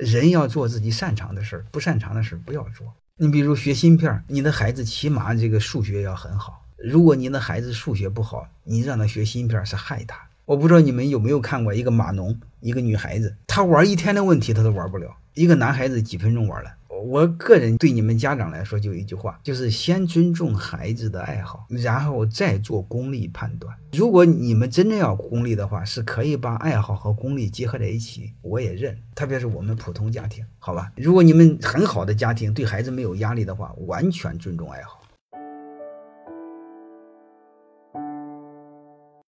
人要做自己擅长的事儿，不擅长的事儿不要做。你比如学芯片，你的孩子起码这个数学要很好。如果你的孩子数学不好，你让他学芯片是害他。我不知道你们有没有看过一个码农，一个女孩子，她玩一天的问题她都玩不了，一个男孩子几分钟玩了。我个人对你们家长来说就一句话，就是先尊重孩子的爱好，然后再做功利判断。如果你们真的要功利的话，是可以把爱好和功利结合在一起，我也认。特别是我们普通家庭，好吧？如果你们很好的家庭，对孩子没有压力的话，完全尊重爱好。